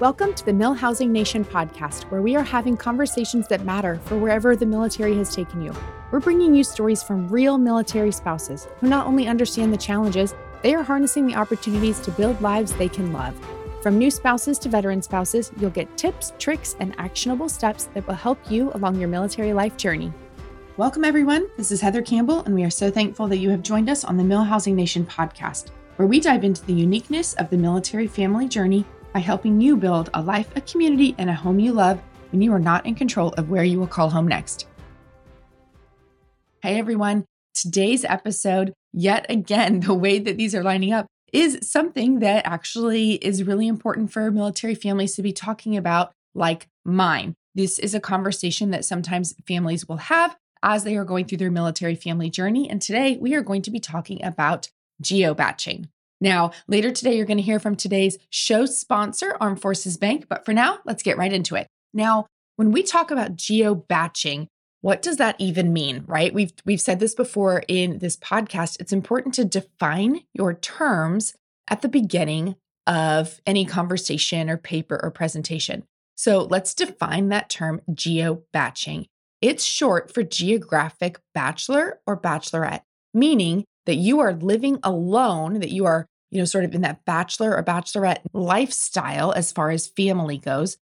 Welcome to the MilHousing Nation podcast, where we are having conversations that matter for wherever the military has taken you. We're bringing you stories from real military spouses who not only understand the challenges, they are harnessing the opportunities to build lives they can love. From new spouses to veteran spouses, you'll get tips, tricks, and actionable steps that will help you along your military life journey. Welcome, everyone. This is Heather Campbell, and we are so thankful that you have joined us on the MilHousing Nation podcast, where we dive into the uniqueness of the military family journey by helping you build a life, a community, and a home you love when you are not in control of where you will call home next. Hey everyone, today's episode, yet again, the way that these are lining up is something that actually is really important for military families to be talking about, like mine. This is a conversation that sometimes families will have as they are going through their military family journey. And today we are going to be talking about geo-baching. Now, later today, you're going to hear from today's show sponsor, Armed Forces Bank. But for now, let's get right into it. Now, when we talk about geo-baching, what does that even mean, right? We've we've said this before in this podcast. It's important to define your terms at the beginning of any conversation or paper or presentation. So, let's define that term geo batching. It's short for geographic bachelor or bachelorette, meaning that you are living alone, that you are, you know, sort of in that bachelor or bachelorette lifestyle as far as family goes,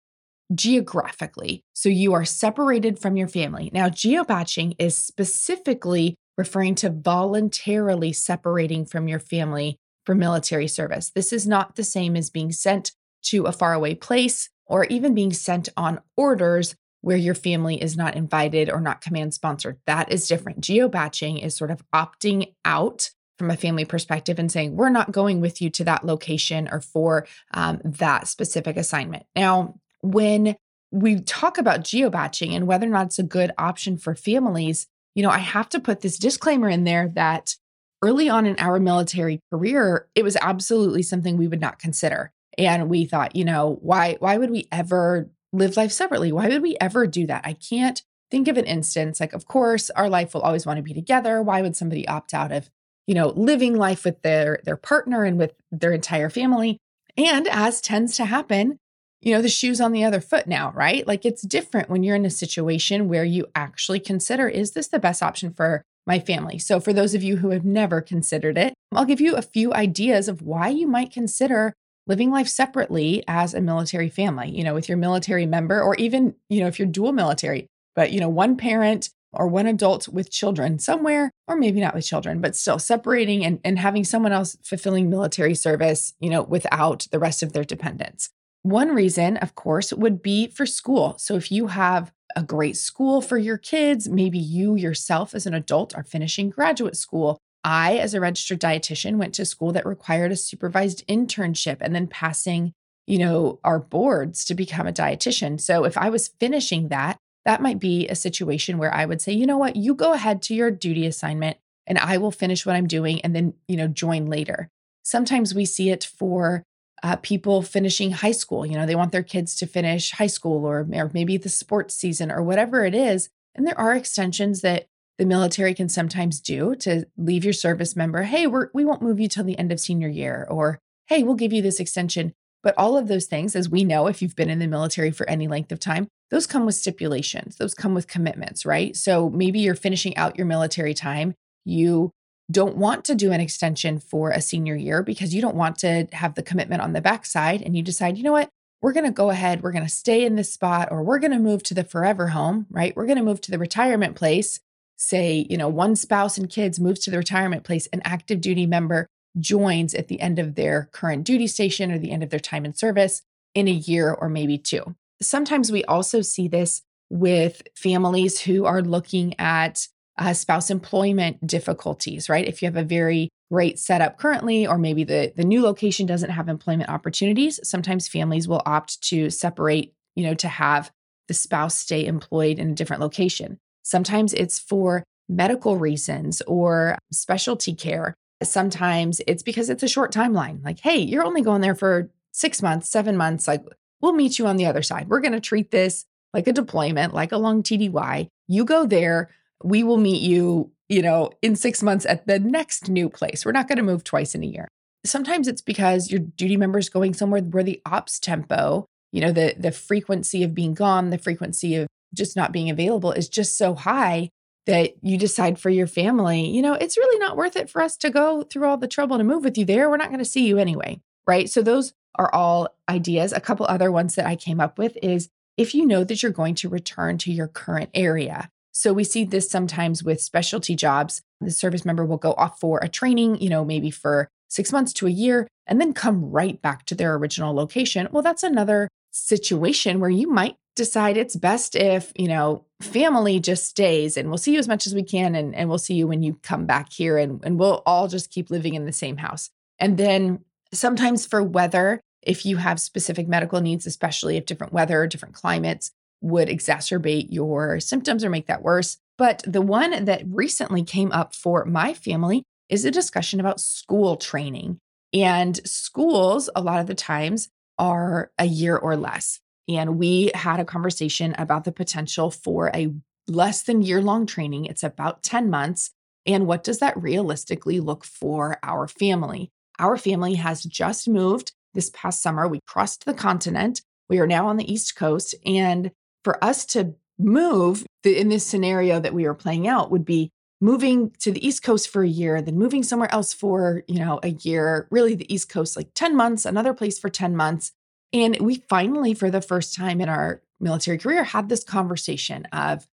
geographically. So you are separated from your family. Now, geo-baching is specifically referring to voluntarily separating from your family for military service. This is not the same as being sent to a faraway place or even being sent on orders where your family is not invited or not command sponsored. That is different. Geo-baching is sort of opting out from a family perspective and saying, we're not going with you to that location or for um, that specific assignment. Now, when we talk about geo-baching and whether or not it's a good option for families, you know, I have to put this disclaimer in there that early on in our military career, it was absolutely something we would not consider. And we thought, you know, why why would we ever live life separately. Why would we ever do that? I can't think of an instance like, of course, our life will always want to be together. Why would somebody opt out of, you know, living life with their their partner and with their entire family? And as tends to happen, you know, the shoe's on the other foot now, right? Like it's different when you're in a situation where you actually consider, is this the best option for my family? So, for those of you who have never considered it, I'll give you a few ideas of why you might consider living life separately as a military family, you know, with your military member, or even, you know, if you're dual military, but, you know, one parent or one adult with children somewhere, or maybe not with children, but still separating and, and having someone else fulfilling military service, you know, without the rest of their dependents. One reason, of course, would be for school. So if you have a great school for your kids, maybe you yourself as an adult are finishing graduate school I, as a registered dietitian, went to school that required a supervised internship and then passing, you know, our boards to become a dietitian. So if I was finishing that, that might be a situation where I would say, you know what, you go ahead to your duty assignment and I will finish what I'm doing and then, you know, join later. Sometimes we see it for uh, people finishing high school. You know, they want their kids to finish high school or, or maybe the sports season or whatever it is. And there are extensions that the military can sometimes do to leave your service member, hey, we're, we won't move you till the end of senior year, or hey, we'll give you this extension. But all of those things, as we know, if you've been in the military for any length of time, those come with stipulations, those come with commitments, right? So maybe you're finishing out your military time. You don't want to do an extension for a senior year because you don't want to have the commitment on the backside. And you decide, you know what? We're going to go ahead, we're going to stay in this spot, or we're going to move to the forever home, right? We're going to move to the retirement place say, you know, one spouse and kids moves to the retirement place, an active duty member joins at the end of their current duty station or the end of their time in service in a year or maybe two. Sometimes we also see this with families who are looking at uh, spouse employment difficulties, right? If you have a very great setup currently, or maybe the, the new location doesn't have employment opportunities, sometimes families will opt to separate, you know, to have the spouse stay employed in a different location. Sometimes it's for medical reasons or specialty care. Sometimes it's because it's a short timeline. Like, hey, you're only going there for six months, seven months. Like, we'll meet you on the other side. We're going to treat this like a deployment, like a long TDY. You go there, we will meet you, you know, in six months at the next new place. We're not going to move twice in a year. Sometimes it's because your duty member is going somewhere where the ops tempo you know, the the frequency of being gone, the frequency of just not being available is just so high that you decide for your family, you know, it's really not worth it for us to go through all the trouble to move with you there. We're not going to see you anyway. Right. So those are all ideas. A couple other ones that I came up with is if you know that you're going to return to your current area. So we see this sometimes with specialty jobs. The service member will go off for a training, you know, maybe for six months to a year, and then come right back to their original location. Well, that's another situation where you might decide it's best if, you know, family just stays and we'll see you as much as we can and, and we'll see you when you come back here and, and we'll all just keep living in the same house. And then sometimes for weather, if you have specific medical needs, especially if different weather, different climates would exacerbate your symptoms or make that worse. But the one that recently came up for my family is a discussion about school training. And schools, a lot of the times, are a year or less. And we had a conversation about the potential for a less than year long training. It's about 10 months. And what does that realistically look for our family? Our family has just moved this past summer. We crossed the continent. We are now on the East Coast. And for us to move in this scenario that we are playing out would be moving to the East Coast for a year, then moving somewhere else for, you know, a year, really the East Coast, like 10 months, another place for 10 months. And we finally, for the first time in our military career, had this conversation of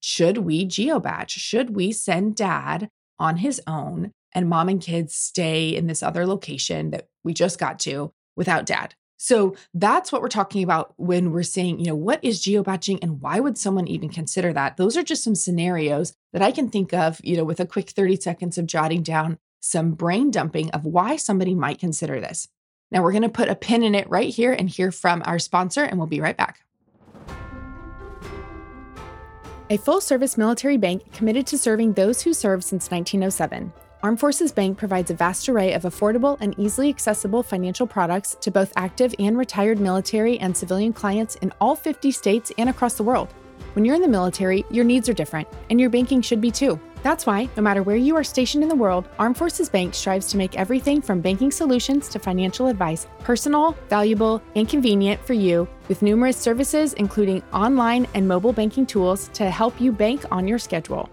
should we geo-bach? Should we send dad on his own and mom and kids stay in this other location that we just got to without dad? So that's what we're talking about when we're saying, you know, what is geo-baching and why would someone even consider that? Those are just some scenarios that I can think of, you know, with a quick 30 seconds of jotting down some brain dumping of why somebody might consider this. Now we're going to put a pin in it right here and hear from our sponsor, and we'll be right back. A full service military bank committed to serving those who served since 1907. Armed Forces Bank provides a vast array of affordable and easily accessible financial products to both active and retired military and civilian clients in all 50 states and across the world. When you're in the military, your needs are different, and your banking should be too. That's why, no matter where you are stationed in the world, Armed Forces Bank strives to make everything from banking solutions to financial advice personal, valuable, and convenient for you, with numerous services including online and mobile banking tools to help you bank on your schedule.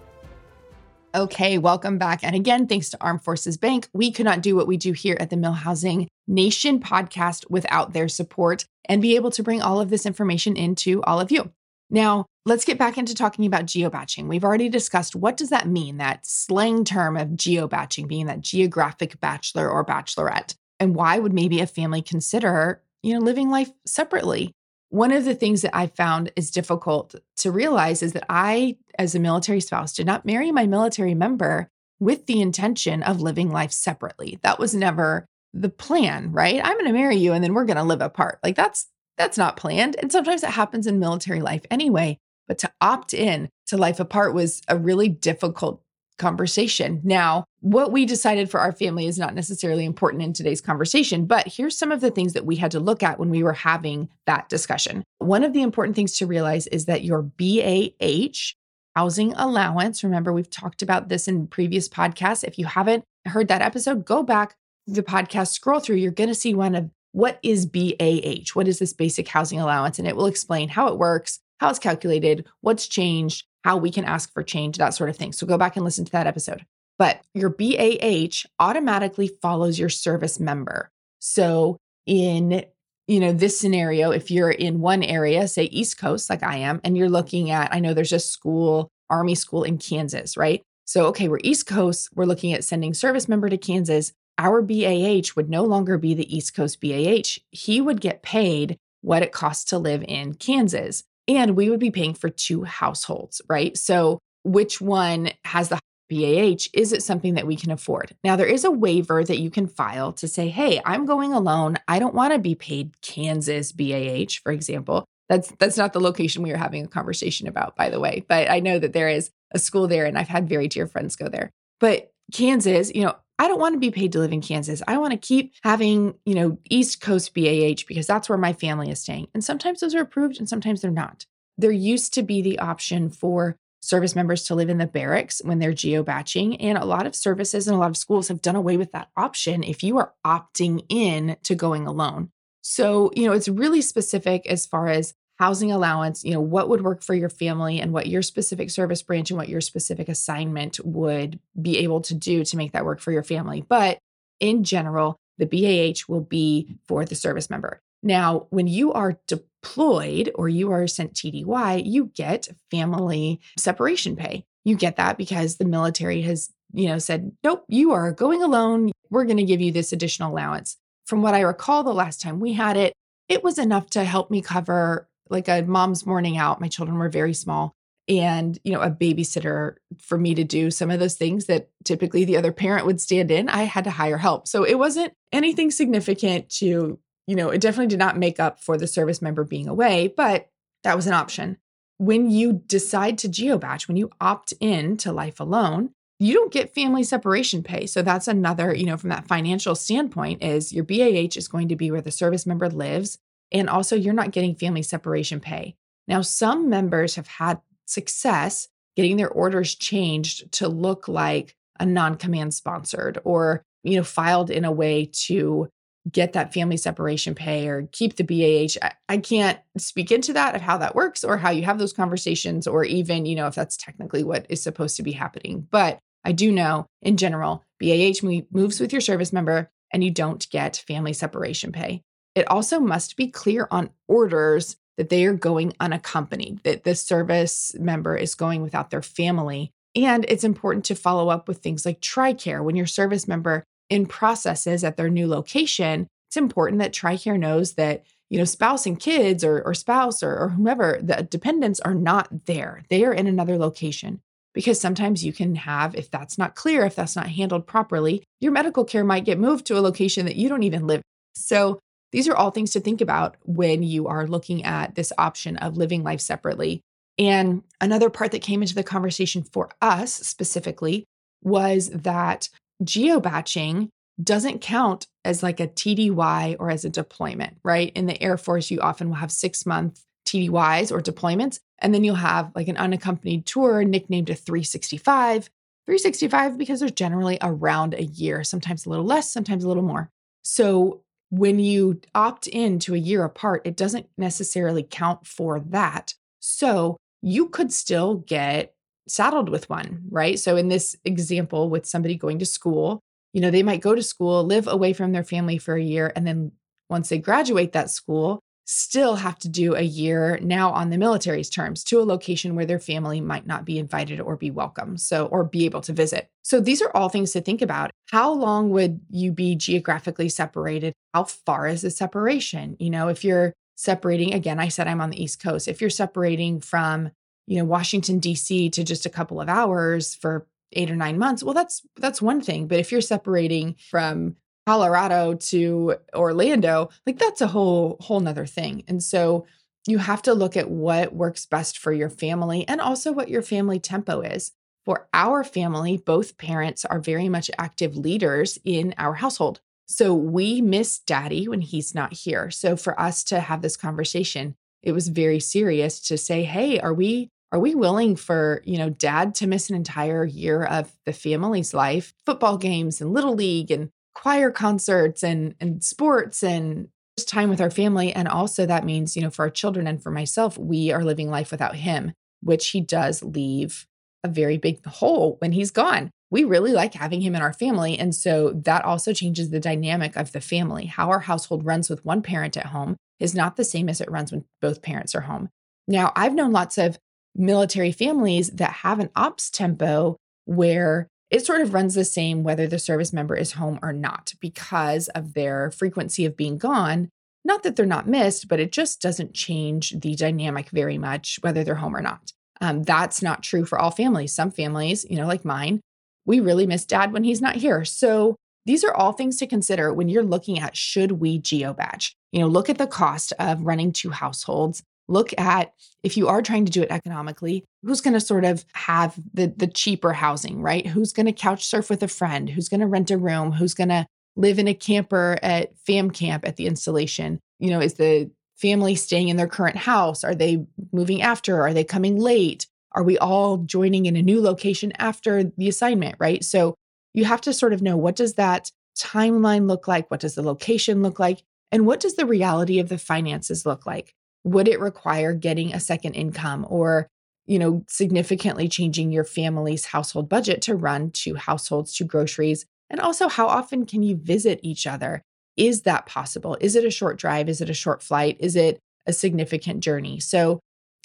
Okay, welcome back. And again, thanks to Armed Forces Bank, we could not do what we do here at the MilHousing Nation podcast without their support and be able to bring all of this information into all of you. Now, let's get back into talking about geo-baching. We've already discussed what does that mean, that slang term of geo-baching being that geographic bachelor or bachelorette, and why would maybe a family consider, you know, living life separately? One of the things that I found is difficult to realize is that I, as a military spouse, did not marry my military member with the intention of living life separately. That was never the plan, right? I'm going to marry you and then we're going to live apart. Like that's that's not planned. And sometimes it happens in military life anyway. But to opt in to life apart was a really difficult conversation. Now, what we decided for our family is not necessarily important in today's conversation, but here's some of the things that we had to look at when we were having that discussion. One of the important things to realize is that your BAH, housing allowance, remember, we've talked about this in previous podcasts. If you haven't heard that episode, go back to the podcast, scroll through, you're going to see one of what is BAH? What is this basic housing allowance? And it will explain how it works, how it's calculated, what's changed, how we can ask for change, that sort of thing. So go back and listen to that episode. But your BAH automatically follows your service member. So in you know this scenario if you're in one area say east coast like i am and you're looking at i know there's a school army school in kansas right so okay we're east coast we're looking at sending service member to kansas our BAH would no longer be the East Coast BAH. He would get paid what it costs to live in Kansas. And we would be paying for two households, right? So, which one has the BAH? Is it something that we can afford? Now, there is a waiver that you can file to say, hey, I'm going alone. I don't want to be paid Kansas BAH, for example. That's that's not the location we are having a conversation about, by the way. But I know that there is a school there, and I've had very dear friends go there. But Kansas, you know, I don't want to be paid to live in Kansas. I want to keep having, you know, East Coast BAH because that's where my family is staying. And sometimes those are approved and sometimes they're not. There used to be the option for service members to live in the barracks when they're geo-baching. And a lot of services and a lot of schools have done away with that option if you are opting in to going alone. So, you know, it's really specific as far as housing allowance, you know, what would work for your family and what your specific service branch and what your specific assignment would be able to do to make that work for your family. But in general, the BAH will be for the service member. Now, when you are deployed or you are sent TDY, you get family separation pay. You get that because the military has, you know, said, "Nope, you are going alone. We're going to give you this additional allowance." From what I recall the last time we had it, it was enough to help me cover like a mom's morning out. My children were very small and you know a babysitter for me to do some of those things that typically the other parent would stand in i had to hire help. So it wasn't anything significant to you know it definitely did not make up for the service member being away but that was an option. When you decide to geo-bach when you opt in to life alone you don't get family separation pay. So that's another you know from that financial standpoint is your bah is going to be where the service member lives and also, you're not getting family separation pay. Now, some members have had success getting their orders changed to look like a non command sponsored or, you know, filed in a way to get that family separation pay or keep the BAH. I, I, can't speak into that of how that works or how you have those conversations or even, you know, if that's technically what is supposed to be happening. But I do know in general, BAH moves with your service member and you don't get family separation pay. It also must be clear on orders that they are going unaccompanied, that the service member is going without their family. And it's important to follow up with things like TRICARE. When your service member in processes at their new location, it's important that TRICARE knows that you know spouse and kids or, or spouse or, or whomever the dependents are not there they are in another location because sometimes you can have if that's not clear if that's not handled properly your medical care might get moved to a location that you don't even live In. so these are all things to think about when you are looking at this option of living life separately. And another part that came into the conversation for us specifically was that geo-baching doesn't count as like a TDY or as a deployment, right? In the Air Force, you often will have six month TDYs or deployments, and then you'll have like an unaccompanied tour nicknamed a 365. 365 because they're generally around a year, sometimes a little less, sometimes a little more. So when you opt in to a year apart, it doesn't necessarily count for that. So you could still get saddled with one, right? So in this example with somebody going to school, you know, they might go to school, live away from their family for a year, and then once they graduate that school, still have to do a year now on the military's terms to a location where their family might not be invited or be welcome so or be able to visit. So these are all things to think about. How long would you be geographically separated? How far is the separation? You know if you're separating again i said i'm on the east coast. If you're separating from you know washington dc to just a couple of hours for 8 or 9 months well that's that's one thing. But if you're separating from Colorado to Orlando, like that's a whole whole nother thing. And so you have to look at what works best for your family and also what your family tempo is. For our family, both parents are very much active leaders in our household. So we miss daddy when he's not here. So for us to have this conversation, it was very serious to say, "Hey, are we are we willing for, you know, dad to miss an entire year of the family's life, football games and little league and choir concerts and and sports and just time with our family and also that means you know for our children and for myself we are living life without him which he does leave a very big hole when he's gone. We really like having him in our family and so that also changes the dynamic of the family. How our household runs with one parent at home is not the same as it runs when both parents are home. Now i've known lots of military families that have an ops tempo where it sort of runs the same whether the service member is home or not because of their frequency of being gone. Not that they're not missed, but it just doesn't change the dynamic very much whether they're home or not. Um, that's not true for all families. Some families, you know, like mine, we really miss dad when he's not here. So these are all things to consider when you're looking at should we geo-bach? You know, look at the cost of running two households look at if you are trying to do it economically who's going to sort of have the the cheaper housing right? Who's going to couch surf with a friend? Who's going to rent a room? Who's going to live in a camper at fam camp at the installation? You know is the family staying in their current house? Are they moving after? Are they coming late? Are we all joining in a new location after the assignment right? So you have to sort of know what does that timeline look like? What does the location look like? And what does the reality of the finances look like? Would it require getting a second income or you know, significantly changing your family's household budget to run two households, two groceries? And also, how often can you visit each other? Is that possible? Is it a short drive? Is it a short flight? Is it a significant journey? So,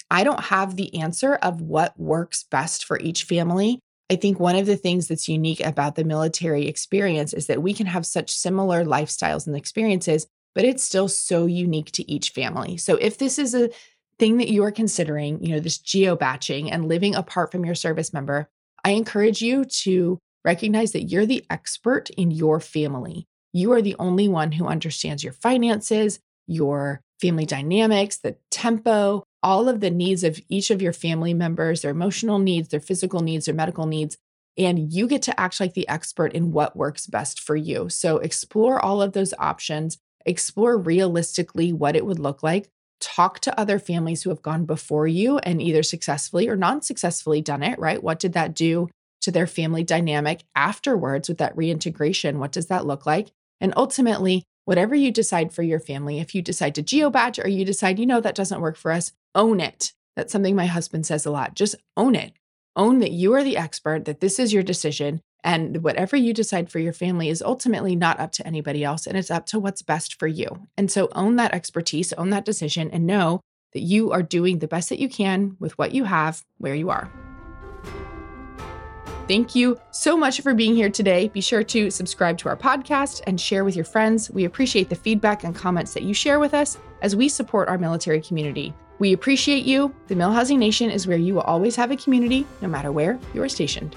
I don't have the answer of what works best for each family. I think one of the things that's unique about the military experience is that we can have such similar lifestyles and experiences, but it's still so unique to each family. So if this is a thing that you are considering, you know, this geo-baching and living apart from your service member, I encourage you to recognize that you're the expert in your family. You are the only one who understands your finances, your family dynamics, the tempo, all of the needs of each of your family members, their emotional needs, their physical needs, their medical needs. And you get to act like the expert in what works best for you. So explore all of those options, explore realistically what it would look like. Talk to other families who have gone before you and either successfully or non successfully done it, right? What did that do to their family dynamic afterwards with that reintegration? What does that look like? And ultimately, whatever you decide for your family, if you decide to geo-bach or you decide, you know, that doesn't work for us, own it. That's something my husband says a lot. Just own it. Own that you are the expert, that this is your decision. And whatever you decide for your family is ultimately not up to anybody else, and it's up to what's best for you. And so own that expertise, own that decision, and know that you are doing the best that you can with what you have where you are. Thank you so much for being here today. Be sure to subscribe to our podcast and share with your friends. We appreciate the feedback and comments that you share with us as we support our military community. We appreciate you. The MilHousing Nation is where you will always have a community, no matter where you are stationed.